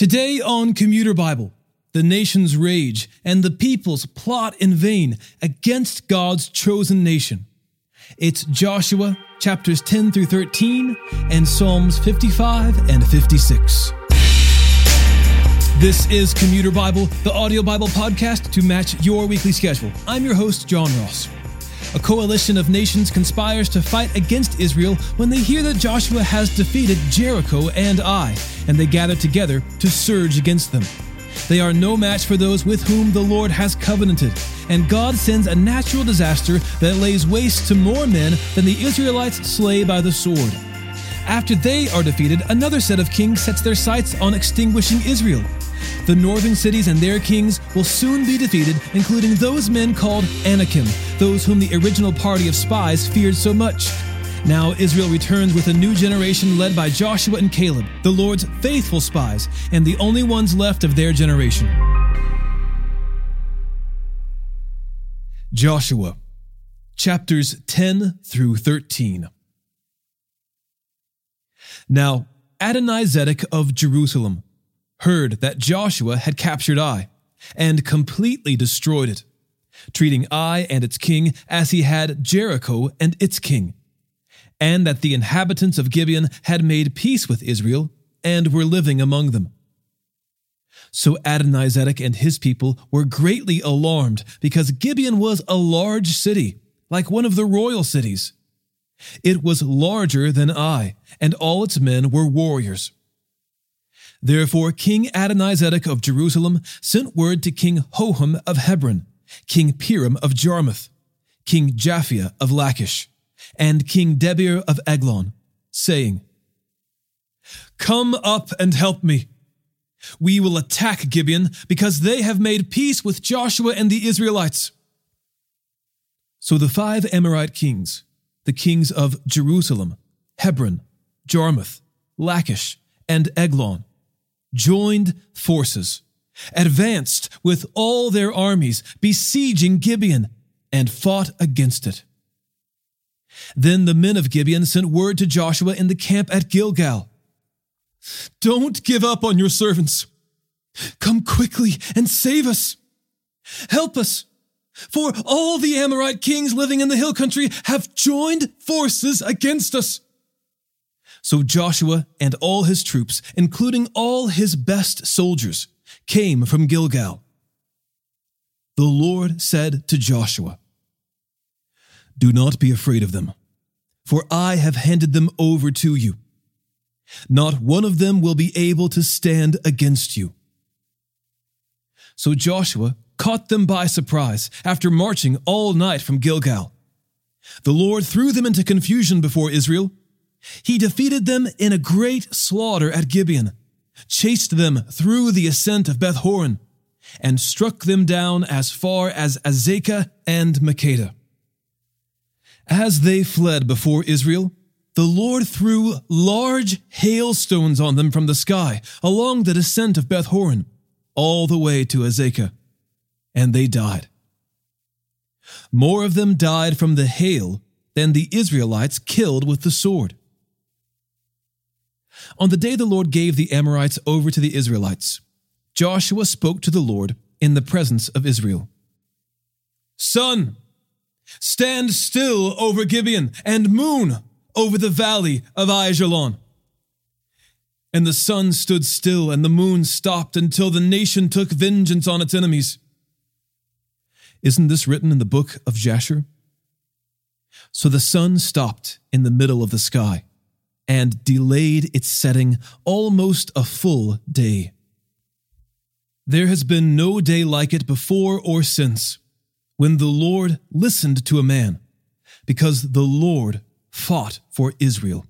Today on Commuter Bible, the nations rage and the peoples plot in vain against God's chosen nation. It's Joshua chapters 10 through 13 and Psalms 55 and 56. This is Commuter Bible, the audio Bible podcast to match your weekly schedule. I'm your host, John Ross. A coalition of nations conspires to fight against Israel when they hear that Joshua has defeated Jericho and Ai, and they gather together to surge against them. They are no match for those with whom the Lord has covenanted, and God sends a natural disaster that lays waste to more men than the Israelites slay by the sword. After they are defeated, another set of kings sets their sights on extinguishing Israel. The northern cities and their kings will soon be defeated, including those men called Anakim, those whom the original party of spies feared so much. Now Israel returns with a new generation led by Joshua and Caleb, the Lord's faithful spies, and the only ones left of their generation. Joshua, chapters 10 through 13. Now, Adonizedek of Jerusalem heard that Joshua had captured Ai and completely destroyed it, treating Ai and its king as he had Jericho and its king, and that the inhabitants of Gibeon had made peace with Israel and were living among them. So Adonizedek and his people were greatly alarmed because Gibeon was a large city, like one of the royal cities. It was larger than Ai, and all its men were warriors. Therefore, King Adonizedek of Jerusalem sent word to King Hoham of Hebron, King Piram of Jarmuth, King Japhia of Lachish, and King Debir of Eglon, saying, Come up and help me. We will attack Gibeon because they have made peace with Joshua and the Israelites. So the five Amorite kings, the kings of Jerusalem, Hebron, Jarmuth, Lachish, and Eglon, joined forces, advanced with all their armies, besieging Gibeon, and fought against it. Then the men of Gibeon sent word to Joshua in the camp at Gilgal Don't give up on your servants. Come quickly and save us. Help us. For all the Amorite kings living in the hill country have joined forces against us. So Joshua and all his troops, including all his best soldiers, came from Gilgal. The Lord said to Joshua, Do not be afraid of them, for I have handed them over to you. Not one of them will be able to stand against you. So Joshua caught them by surprise after marching all night from Gilgal. The Lord threw them into confusion before Israel he defeated them in a great slaughter at Gibeon, chased them through the ascent of Beth Horon, and struck them down as far as Azekah and Makkedah. As they fled before Israel, the Lord threw large hailstones on them from the sky along the descent of Beth Horon, all the way to Azekah, and they died. More of them died from the hail than the Israelites killed with the sword. On the day the Lord gave the Amorites over to the Israelites, Joshua spoke to the Lord in the presence of Israel. Sun, stand still over Gibeon, and moon over the valley of Aijalon. And the sun stood still, and the moon stopped until the nation took vengeance on its enemies. Isn't this written in the book of Jasher? So the sun stopped in the middle of the sky and delayed its setting almost a full day. There has been no day like it before or since, when the Lord listened to a man, because the Lord fought for Israel.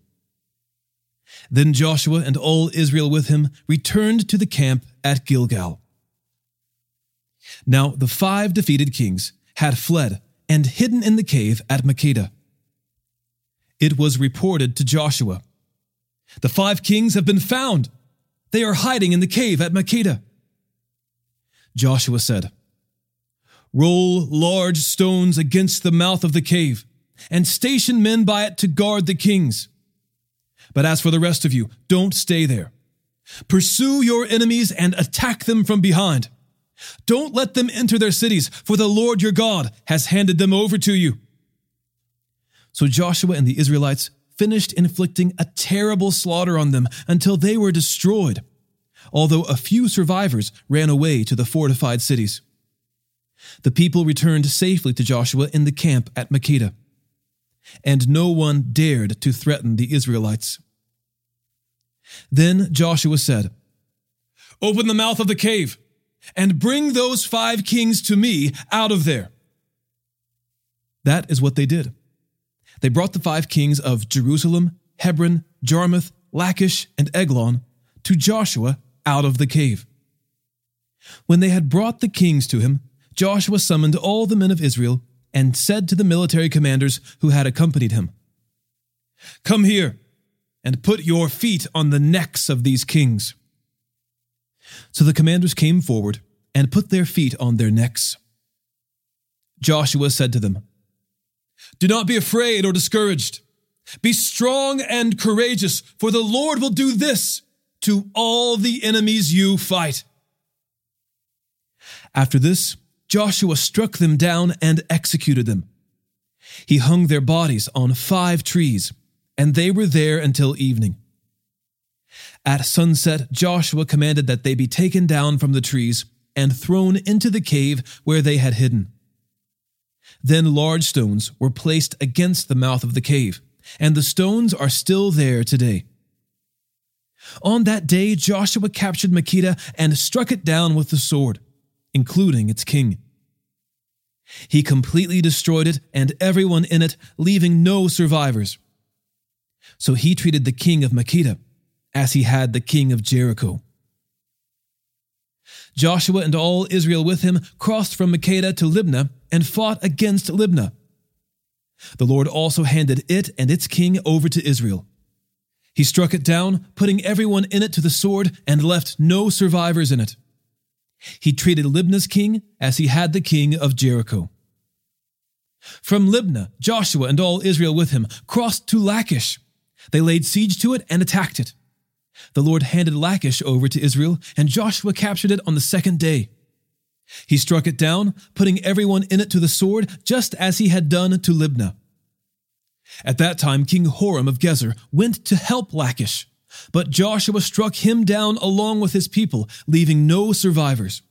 Then Joshua and all Israel with him returned to the camp at Gilgal. Now the five defeated kings had fled and hidden in the cave at Makkedah. It was reported to Joshua the five kings have been found. They are hiding in the cave at Makkedah. Joshua said, Roll large stones against the mouth of the cave, and station men by it to guard the kings. But as for the rest of you, don't stay there. Pursue your enemies and attack them from behind. Don't let them enter their cities, for the Lord your God has handed them over to you. So Joshua and the Israelites finished inflicting a terrible slaughter on them until they were destroyed, although a few survivors ran away to the fortified cities. The people returned safely to Joshua in the camp at Makkedah, and no one dared to threaten the Israelites. Then Joshua said, Open the mouth of the cave and bring those five kings to me out of there. That is what they did. They brought the five kings of Jerusalem, Hebron, Jarmuth, Lachish, and Eglon to Joshua out of the cave. When they had brought the kings to him, Joshua summoned all the men of Israel and said to the military commanders who had accompanied him, Come here and put your feet on the necks of these kings. So the commanders came forward and put their feet on their necks. Joshua said to them, Do not be afraid or discouraged. Be strong and courageous, for the Lord will do this to all the enemies you fight. After this, Joshua struck them down and executed them. He hung their bodies on five trees, and they were there until evening. At sunset, Joshua commanded that they be taken down from the trees and thrown into the cave where they had hidden. Then large stones were placed against the mouth of the cave, and the stones are still there today. On that day, Joshua captured Makkedah and struck it down with the sword, including its king. He completely destroyed it and everyone in it, leaving no survivors. So he treated the king of Makkedah as he had the king of Jericho. Joshua and all Israel with him crossed from Makkedah to Libnah and fought against Libnah. The Lord also handed it and its king over to Israel. He struck it down, putting everyone in it to the sword, and left no survivors in it. He treated Libnah's king as he had the king of Jericho. From Libnah, Joshua and all Israel with him crossed to Lachish. They laid siege to it and attacked it. The Lord handed Lachish over to Israel, and Joshua captured it on the second day. He struck it down, putting everyone in it to the sword, just as he had done to Libnah. At that time, King Horam of Gezer went to help Lachish, but Joshua struck him down along with his people, leaving no survivors.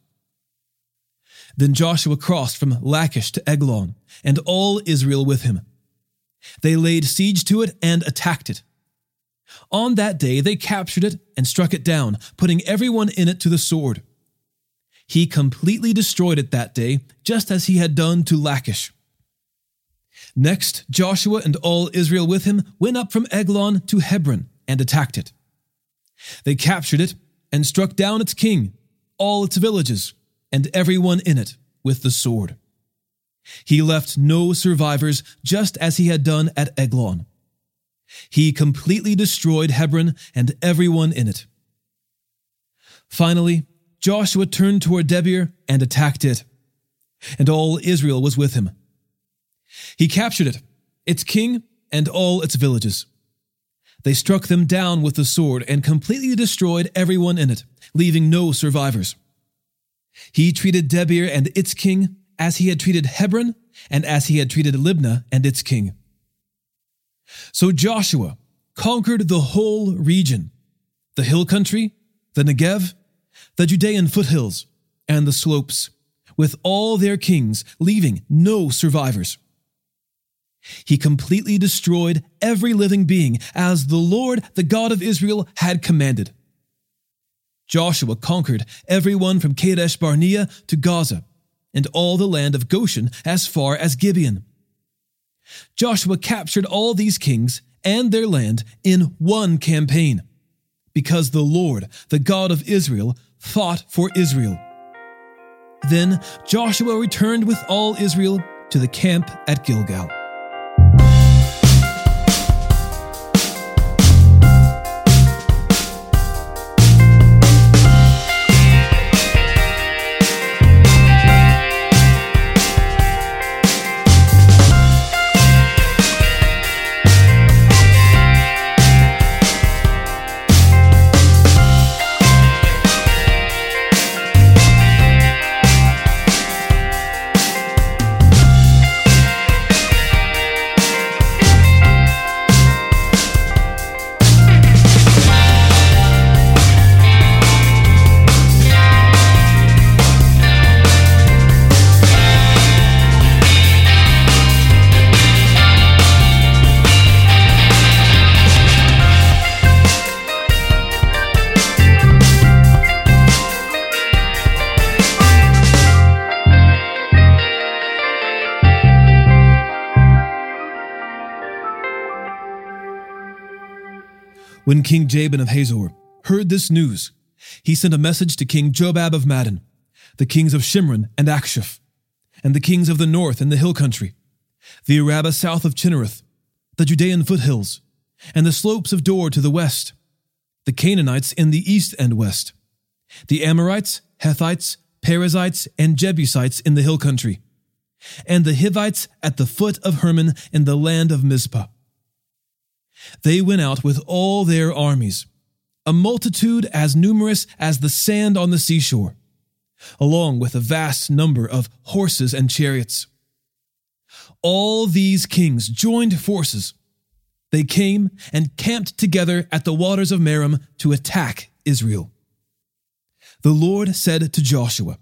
Then Joshua crossed from Lachish to Eglon, and all Israel with him. They laid siege to it and attacked it. On that day they captured it and struck it down, putting everyone in it to the sword. He completely destroyed it that day, just as he had done to Lachish. Next, Joshua and all Israel with him went up from Eglon to Hebron and attacked it. They captured it and struck down its king, all its villages, and everyone in it with the sword. He left no survivors, just as he had done at Eglon. He completely destroyed Hebron and everyone in it. Finally, Joshua turned toward Debir and attacked it, and all Israel was with him. He captured it, its king, and all its villages. They struck them down with the sword and completely destroyed everyone in it, leaving no survivors. He treated Debir and its king as he had treated Hebron and as he had treated Libnah and its king. So Joshua conquered the whole region the hill country, the Negev, the Judean foothills, and the slopes, with all their kings, leaving no survivors. He completely destroyed every living being as the Lord, the God of Israel, had commanded. Joshua conquered everyone from Kadesh Barnea to Gaza, and all the land of Goshen as far as Gibeon. Joshua captured all these kings and their land in one campaign, because the Lord, the God of Israel, fought for Israel. Then Joshua returned with all Israel to the camp at Gilgal. When King Jabin of Hazor heard this news, he sent a message to King Jobab of Madon, the kings of Shimron and Achshaph, and the kings of the north and the hill country, the Arabah south of Chinnereth, the Judean foothills, and the slopes of Dor to the west, the Canaanites in the east and west, the Amorites, Hethites, Perizzites, and Jebusites in the hill country, and the Hivites at the foot of Hermon in the land of Mizpah. They went out with all their armies, a multitude as numerous as the sand on the seashore, along with a vast number of horses and chariots. All these kings joined forces. They came and camped together at the waters of Merom to attack Israel. The Lord said to Joshua,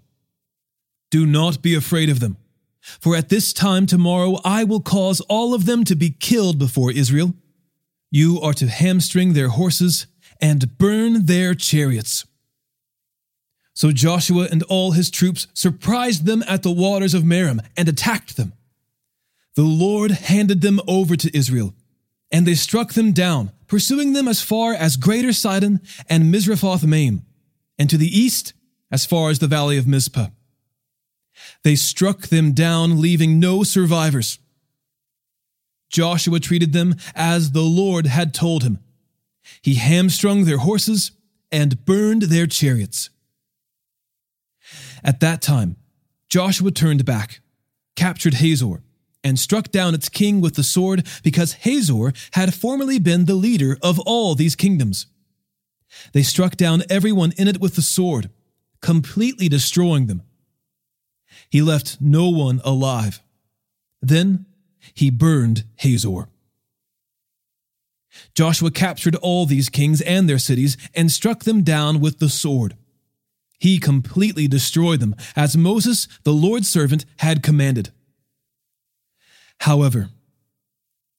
Do not be afraid of them, for at this time tomorrow I will cause all of them to be killed before Israel. You are to hamstring their horses and burn their chariots. So Joshua and all his troops surprised them at the waters of Merom and attacked them. The Lord handed them over to Israel, and they struck them down, pursuing them as far as Greater Sidon and Misrephoth Maim, and to the east as far as the valley of Mizpah. They struck them down, leaving no survivors. Joshua treated them as the Lord had told him. He hamstrung their horses and burned their chariots. At that time, Joshua turned back, captured Hazor, and struck down its king with the sword because Hazor had formerly been the leader of all these kingdoms. They struck down everyone in it with the sword, completely destroying them. He left no one alive. Then he burned Hazor. Joshua captured all these kings and their cities and struck them down with the sword. He completely destroyed them, as Moses, the Lord's servant, had commanded. However,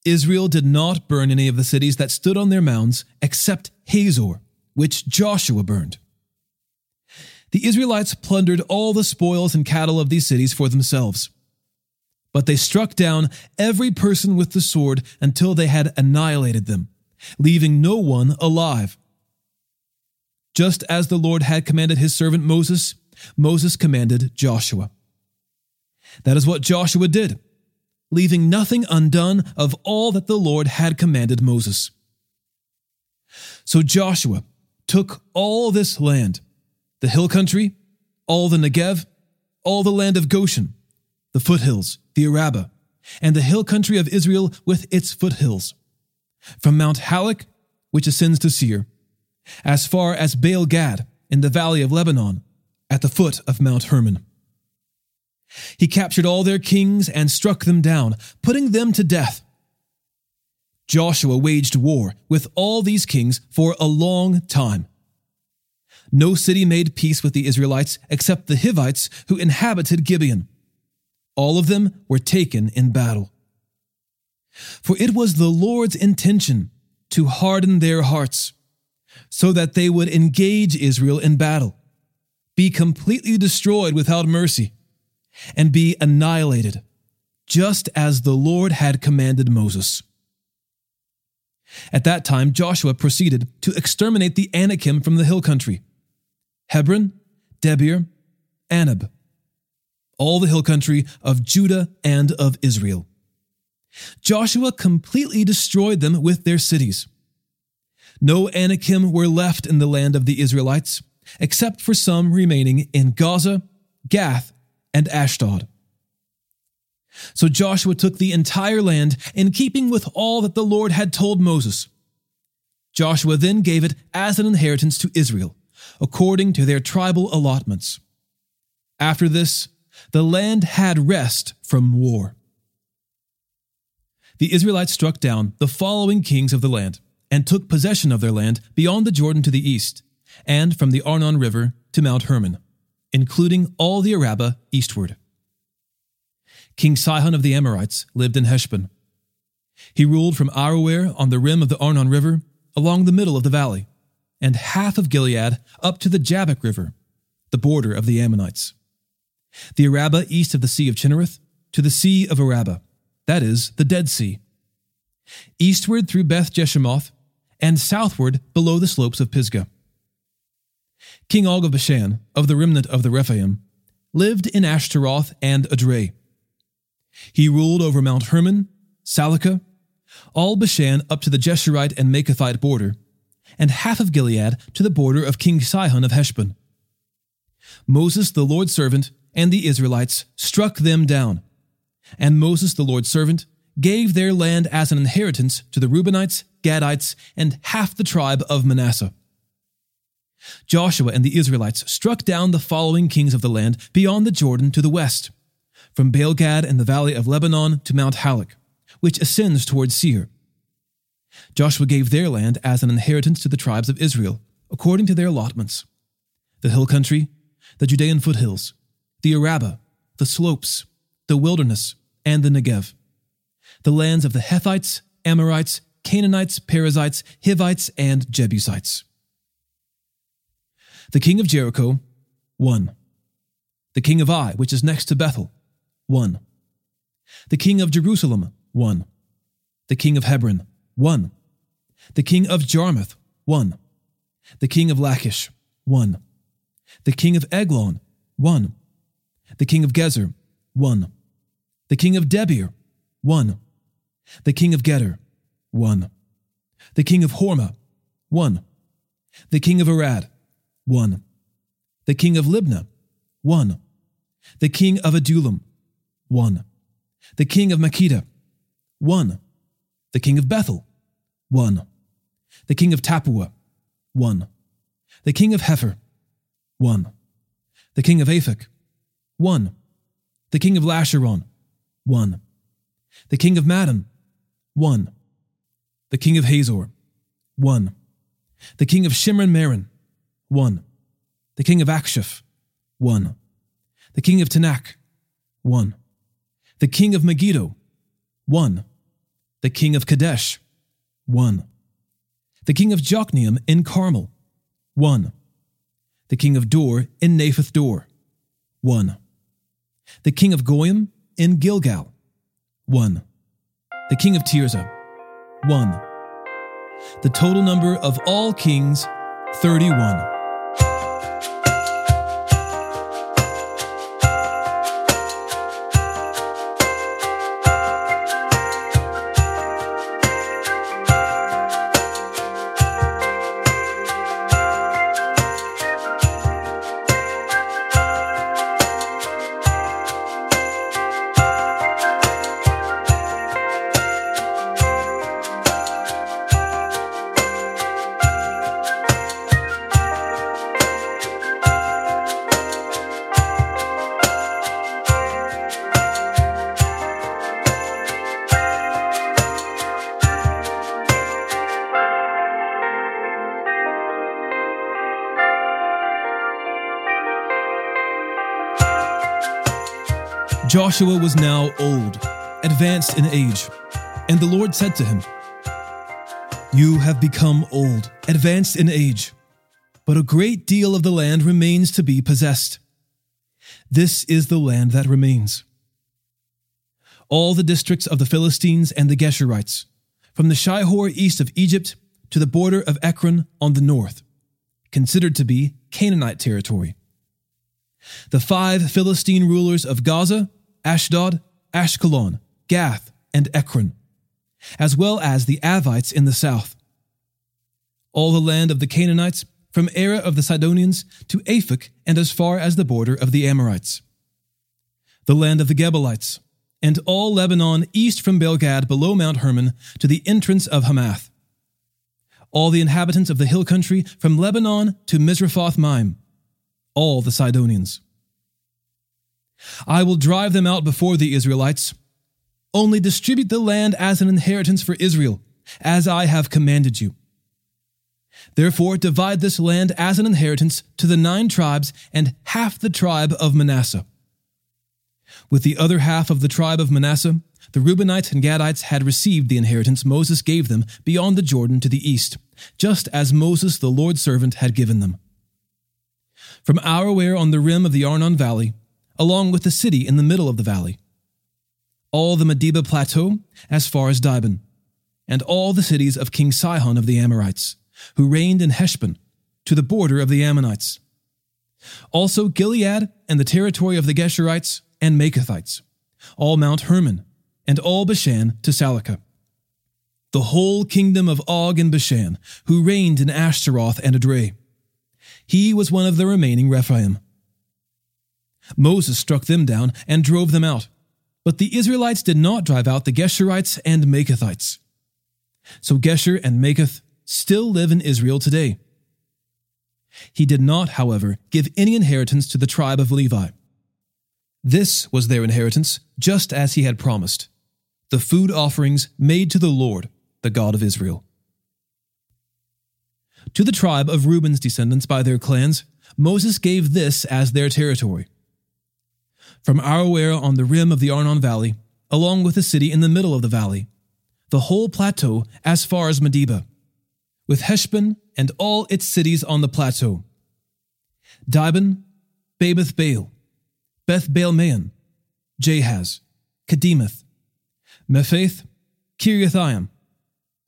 Israel did not burn any of the cities that stood on their mounds except Hazor, which Joshua burned. The Israelites plundered all the spoils and cattle of these cities for themselves. But they struck down every person with the sword until they had annihilated them, leaving no one alive. Just as the Lord had commanded his servant Moses, Moses commanded Joshua. That is what Joshua did, leaving nothing undone of all that the Lord had commanded Moses. So Joshua took all this land, the hill country, all the Negev, all the land of Goshen, the foothills, the Arabah, and the hill country of Israel with its foothills, from Mount Halak, which ascends to Seir, as far as Baal Gad in the valley of Lebanon, at the foot of Mount Hermon. He captured all their kings and struck them down, putting them to death. Joshua waged war with all these kings for a long time. No city made peace with the Israelites except the Hivites who inhabited Gibeon. All of them were taken in battle. For it was the Lord's intention to harden their hearts, so that they would engage Israel in battle, be completely destroyed without mercy, and be annihilated, just as the Lord had commanded Moses. At that time, Joshua proceeded to exterminate the Anakim from the hill country Hebron, Debir, Anab, all the hill country of Judah and of Israel. Joshua completely destroyed them with their cities. No Anakim were left in the land of the Israelites, except for some remaining in Gaza, Gath, and Ashdod. So Joshua took the entire land in keeping with all that the Lord had told Moses. Joshua then gave it as an inheritance to Israel, according to their tribal allotments. After this, the land had rest from war. The Israelites struck down the following kings of the land and took possession of their land beyond the Jordan to the east, and from the Arnon River to Mount Hermon, including all the Arabah eastward. King Sihon of the Amorites lived in Heshbon. He ruled from Aroer on the rim of the Arnon River along the middle of the valley, and half of Gilead up to the Jabbok River, the border of the Ammonites the Arabah east of the Sea of Chinnereth, to the Sea of Arabah, that is, the Dead Sea, eastward through Beth Jeshimoth, and southward below the slopes of Pisgah. King Og of Bashan, of the remnant of the Rephaim, lived in Ashtaroth and Edrei. He ruled over Mount Hermon, Salecah, all Bashan up to the Geshurite and Maacathite border, and half of Gilead to the border of King Sihon of Heshbon. Moses, the Lord's servant, and the Israelites struck them down. And Moses, the Lord's servant, gave their land as an inheritance to the Reubenites, Gadites, and half the tribe of Manasseh. Joshua and the Israelites struck down the following kings of the land beyond the Jordan to the west, from Baalgad in the valley of Lebanon to Mount Halak, which ascends towards Seir. Joshua gave their land as an inheritance to the tribes of Israel, according to their allotments the hill country, the Judean foothills, the Arabah, the slopes, the wilderness, and the Negev, the lands of the Hethites, Amorites, Canaanites, Perizzites, Hivites, and Jebusites. The king of Jericho, 1. The king of Ai, which is next to Bethel, 1. The king of Jerusalem, 1. The king of Hebron, 1. The king of Jarmuth, 1. The king of Lachish, 1. The king of Eglon, 1. The king of Gezer, 1. The king of Debir, 1. The king of Geder, 1. The king of Hormah, 1. The king of Arad, 1. The king of Libnah, 1. The king of Adullam, 1. The king of Makkedah, 1. The king of Bethel, 1. The king of Tappuah, 1. The king of Hepher, 1. The king of Aphek, 1. The king of Lasharon, 1. The king of Madon, 1. The king of Hazor, 1. The king of Shimron Meron, 1. The king of Achshaph, 1. The king of Taanach, 1. The king of Megiddo, 1. The king of Kadesh, 1. The king of Jokneam in Carmel, 1. The king of Dor in Naphoth Dor, 1. The king of Goyim in Gilgal, 1. The king of Tirzah, 1. The total number of all kings, 31. Joshua was now old, advanced in age, and the Lord said to him, You have become old, advanced in age, but a great deal of the land remains to be possessed. This is the land that remains. All the districts of the Philistines and the Geshurites, from the Shihor east of Egypt to the border of Ekron on the north, considered to be Canaanite territory. The five Philistine rulers of Gaza, Ashdod, Ashkelon, Gath, and Ekron, as well as the Avites in the south. All the land of the Canaanites, from Arah of the Sidonians to Aphek and as far as the border of the Amorites. The land of the Gebalites, and all Lebanon east from Baalgad below Mount Hermon to the entrance of Hamath. All the inhabitants of the hill country from Lebanon to Misrephoth Maim, all the Sidonians. I will drive them out before the Israelites. Only distribute the land as an inheritance for Israel, as I have commanded you. Therefore, divide this land as an inheritance to the nine tribes and half the tribe of Manasseh. With the other half of the tribe of Manasseh, the Reubenites and Gadites had received the inheritance Moses gave them beyond the Jordan to the east, just as Moses, the Lord's servant, had given them. From Aroer on the rim of the Arnon Valley, along with the city in the middle of the valley. All the Medeba plateau as far as Dibon, and all the cities of King Sihon of the Amorites, who reigned in Heshbon, to the border of the Ammonites. Also Gilead and the territory of the Geshurites and Maachathites, all Mount Hermon, and all Bashan to Salecah. The whole kingdom of Og and Bashan, who reigned in Ashtaroth and Edrei. He was one of the remaining Rephaim. Moses struck them down and drove them out, but the Israelites did not drive out the Geshurites and Maachathites. So Geshur and Maachath still live in Israel today. He did not, however, give any inheritance to the tribe of Levi. This was their inheritance, just as he had promised the food offerings made to the Lord, the God of Israel. To the tribe of Reuben's descendants by their clans, Moses gave this as their territory. From Aroer on the rim of the Arnon Valley, along with the city in the middle of the valley, the whole plateau as far as Medeba, with Heshbon and all its cities on the plateau. Dibon, Bamoth Baal, Beth Baal Maon, Jahaz, Kedemoth, Mephaath, Kiriathaim,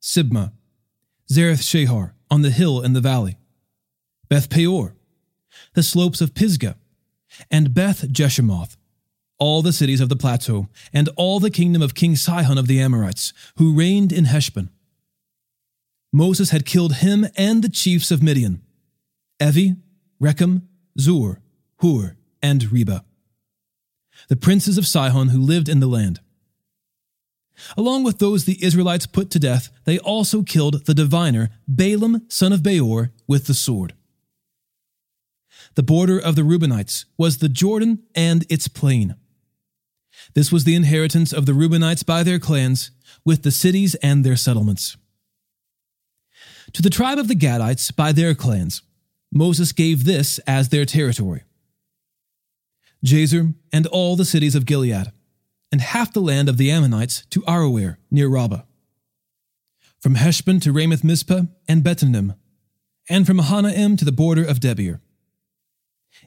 Sibmah, Zareth Shahar on the hill in the valley, Beth Peor, the slopes of Pisgah, and Beth Jeshimoth, all the cities of the plateau, and all the kingdom of King Sihon of the Amorites, who reigned in Heshbon. Moses had killed him and the chiefs of Midian, Evi, Rekem, Zur, Hur, and Reba, the princes of Sihon who lived in the land. Along with those the Israelites put to death, they also killed the diviner Balaam son of Beor with the sword. The border of the Reubenites was the Jordan and its plain. This was the inheritance of the Reubenites by their clans, with the cities and their settlements. To the tribe of the Gadites by their clans, Moses gave this as their territory Jazer and all the cities of Gilead, and half the land of the Ammonites to Aroer near Rabbah. From Heshbon to Ramoth Mizpeh and Betonim, and from Mahanaim to the border of Debir.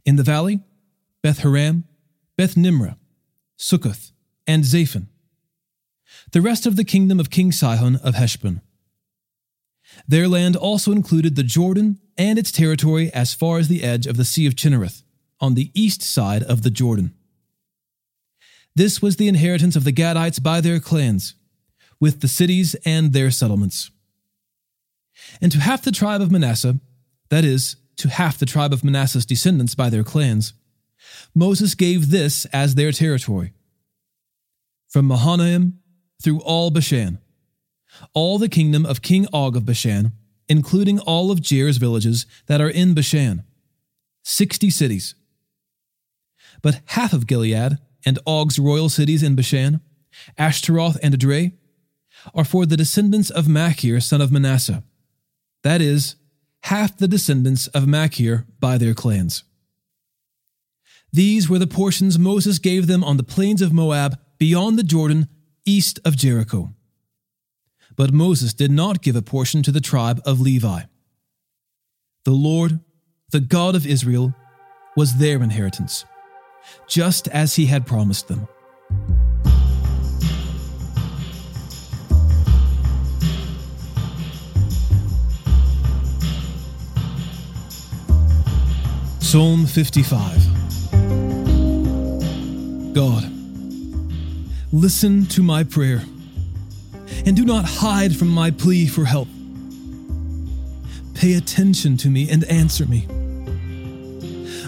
In the valley, Beth Haram, Beth Nimrah, Succoth, and Zaphon. The rest of the kingdom of King Sihon of Heshbon. Their land also included the Jordan and its territory as far as the edge of the Sea of Chinnereth, on the east side of the Jordan. This was the inheritance of the Gadites by their clans, with the cities and their settlements. And to half the tribe of Manasseh, that is, to half the tribe of Manasseh's descendants by their clans, Moses gave this as their territory. From Mahanaim through all Bashan, all the kingdom of King Og of Bashan, including all of Jair's villages that are in Bashan, sixty cities. But half of Gilead and Og's royal cities in Bashan, Ashtaroth and Edrei, are for the descendants of Machir son of Manasseh, that is, half the descendants of Machir by their clans. These were the portions Moses gave them on the plains of Moab beyond the Jordan, east of Jericho. But Moses did not give a portion to the tribe of Levi. The Lord, the God of Israel, was their inheritance, just as he had promised them. Psalm 55 God, listen to my prayer and do not hide from my plea for help. Pay attention to me and answer me.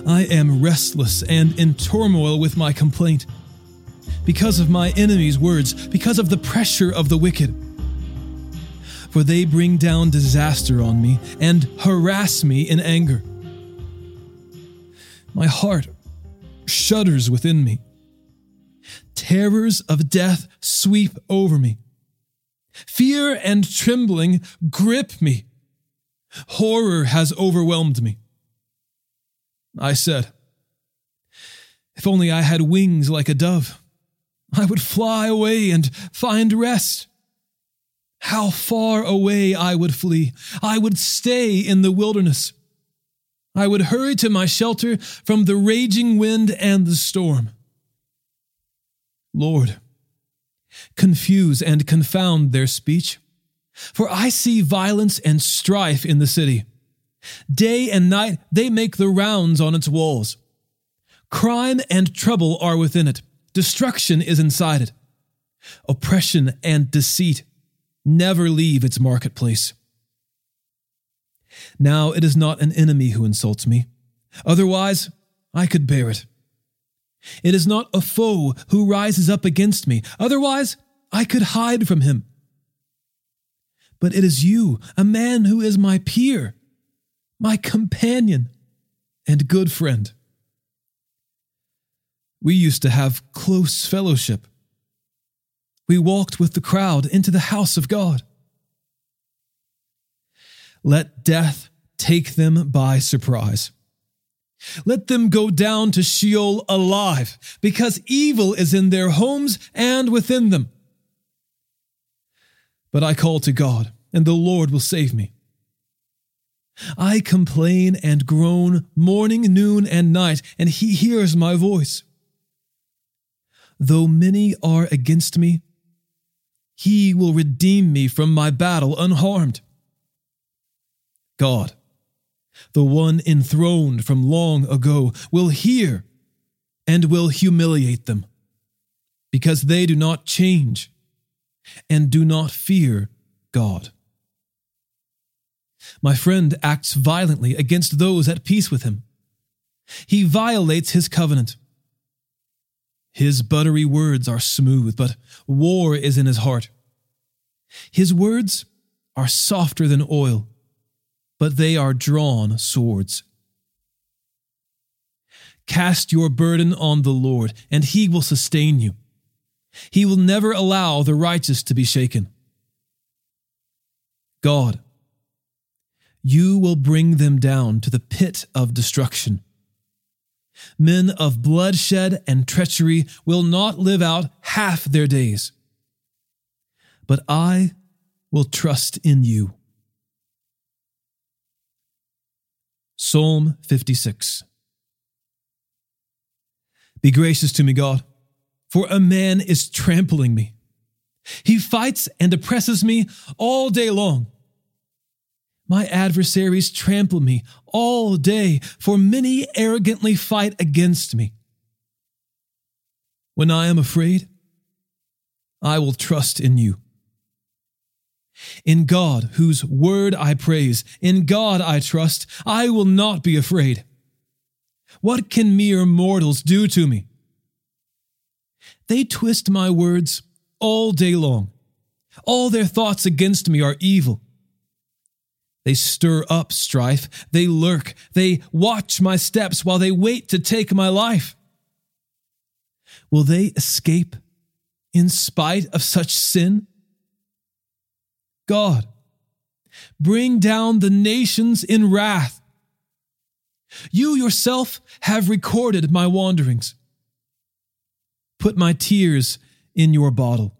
I am restless and in turmoil with my complaint because of my enemies' words, because of the pressure of the wicked. For they bring down disaster on me and harass me in anger. My heart shudders within me terrors of death sweep over me. Fear and trembling grip me. Horror has overwhelmed me. I said, If only I had wings like a dove, I would fly away and find rest. How far away I would flee. I would stay in the wilderness. I would hurry to my shelter from the raging wind and the storm. Lord, confuse and confound their speech. For I see violence and strife in the city. Day and night they make the rounds on its walls. Crime and trouble are within it, destruction is inside it. Oppression and deceit never leave its marketplace. Now it is not an enemy who insults me. Otherwise, I could bear it. It is not a foe who rises up against me. Otherwise, I could hide from him. But it is you, a man who is my peer, my companion, and good friend. We used to have close fellowship. We walked with the crowd into the house of God. Let death take them by surprise. Let them go down to Sheol alive, because evil is in their homes and within them. But I call to God, and the Lord will save me. I complain and groan morning, noon, and night, and he hears my voice. Though many are against me, he will redeem me from my battle unharmed. God, the one enthroned from long ago, will hear and will humiliate them, because they do not change and do not fear God. My friend acts violently against those at peace with him. He violates his covenant. His buttery words are smooth, but war is in his heart. His words are softer than oil but they are drawn swords. Cast your burden on the Lord, and he will sustain you. He will never allow the righteous to be shaken. God, you will bring them down to the pit of destruction. Men of bloodshed and treachery will not live out half their days. But I will trust in you. Psalm 56. Be gracious to me, God, for a man is trampling me. He fights and oppresses me all day long. My adversaries trample me all day, for many arrogantly fight against me. When I am afraid, I will trust in you. In God, whose word I praise, in God I trust, I will not be afraid. What can mere mortals do to me? They twist my words all day long. All their thoughts against me are evil. They stir up strife. They lurk. They watch my steps while they wait to take my life. Will they escape in spite of such sin? God, bring down the nations in wrath. You yourself have recorded my wanderings. Put my tears in your bottle.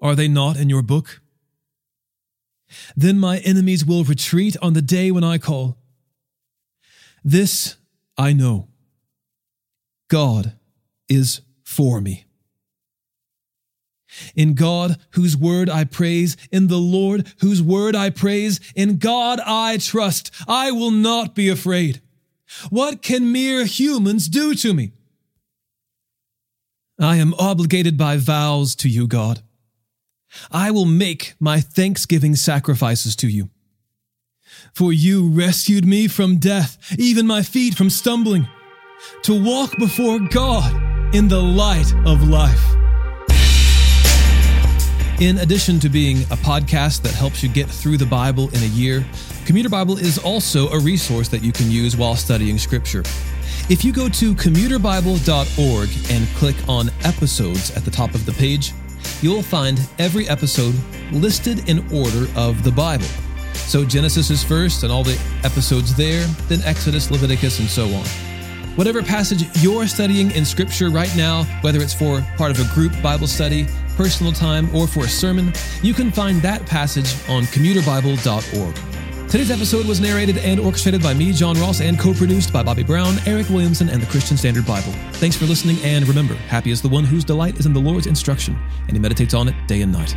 Are they not in your book? Then my enemies will retreat on the day when I call. This I know God is for me. In God, whose word I praise, in the Lord, whose word I praise, in God I trust. I will not be afraid. What can mere humans do to me? I am obligated by vows to you, God. I will make my thanksgiving sacrifices to you. For you rescued me from death, even my feet from stumbling, to walk before God in the light of life. In addition to being a podcast that helps you get through the Bible in a year, Commuter Bible is also a resource that you can use while studying Scripture. If you go to commuterbible.org and click on episodes at the top of the page, you'll find every episode listed in order of the Bible. So Genesis is first and all the episodes there, then Exodus, Leviticus, and so on. Whatever passage you're studying in Scripture right now, whether it's for part of a group Bible study, personal time, or for a sermon, you can find that passage on commuterbible.org. Today's episode was narrated and orchestrated by me, John Ross, and co produced by Bobby Brown, Eric Williamson, and the Christian Standard Bible. Thanks for listening, and remember, happy is the one whose delight is in the Lord's instruction, and he meditates on it day and night.